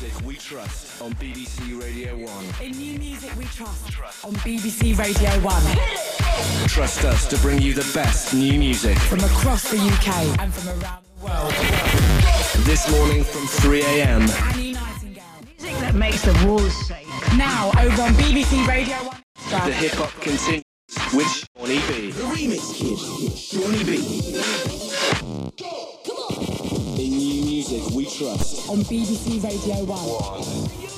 music we trust on BBC Radio 1. In new music we trust on BBC Radio 1. Trust us to bring you the best new music. From across the UK and from around the world. This morning from 3am. Annie Nightingale. Music that makes the walls shake. Now over on BBC Radio 1. The hip hop continues with Shawnee B. The remix kid, Shawnee B. trust. On BBC Radio 1. Thank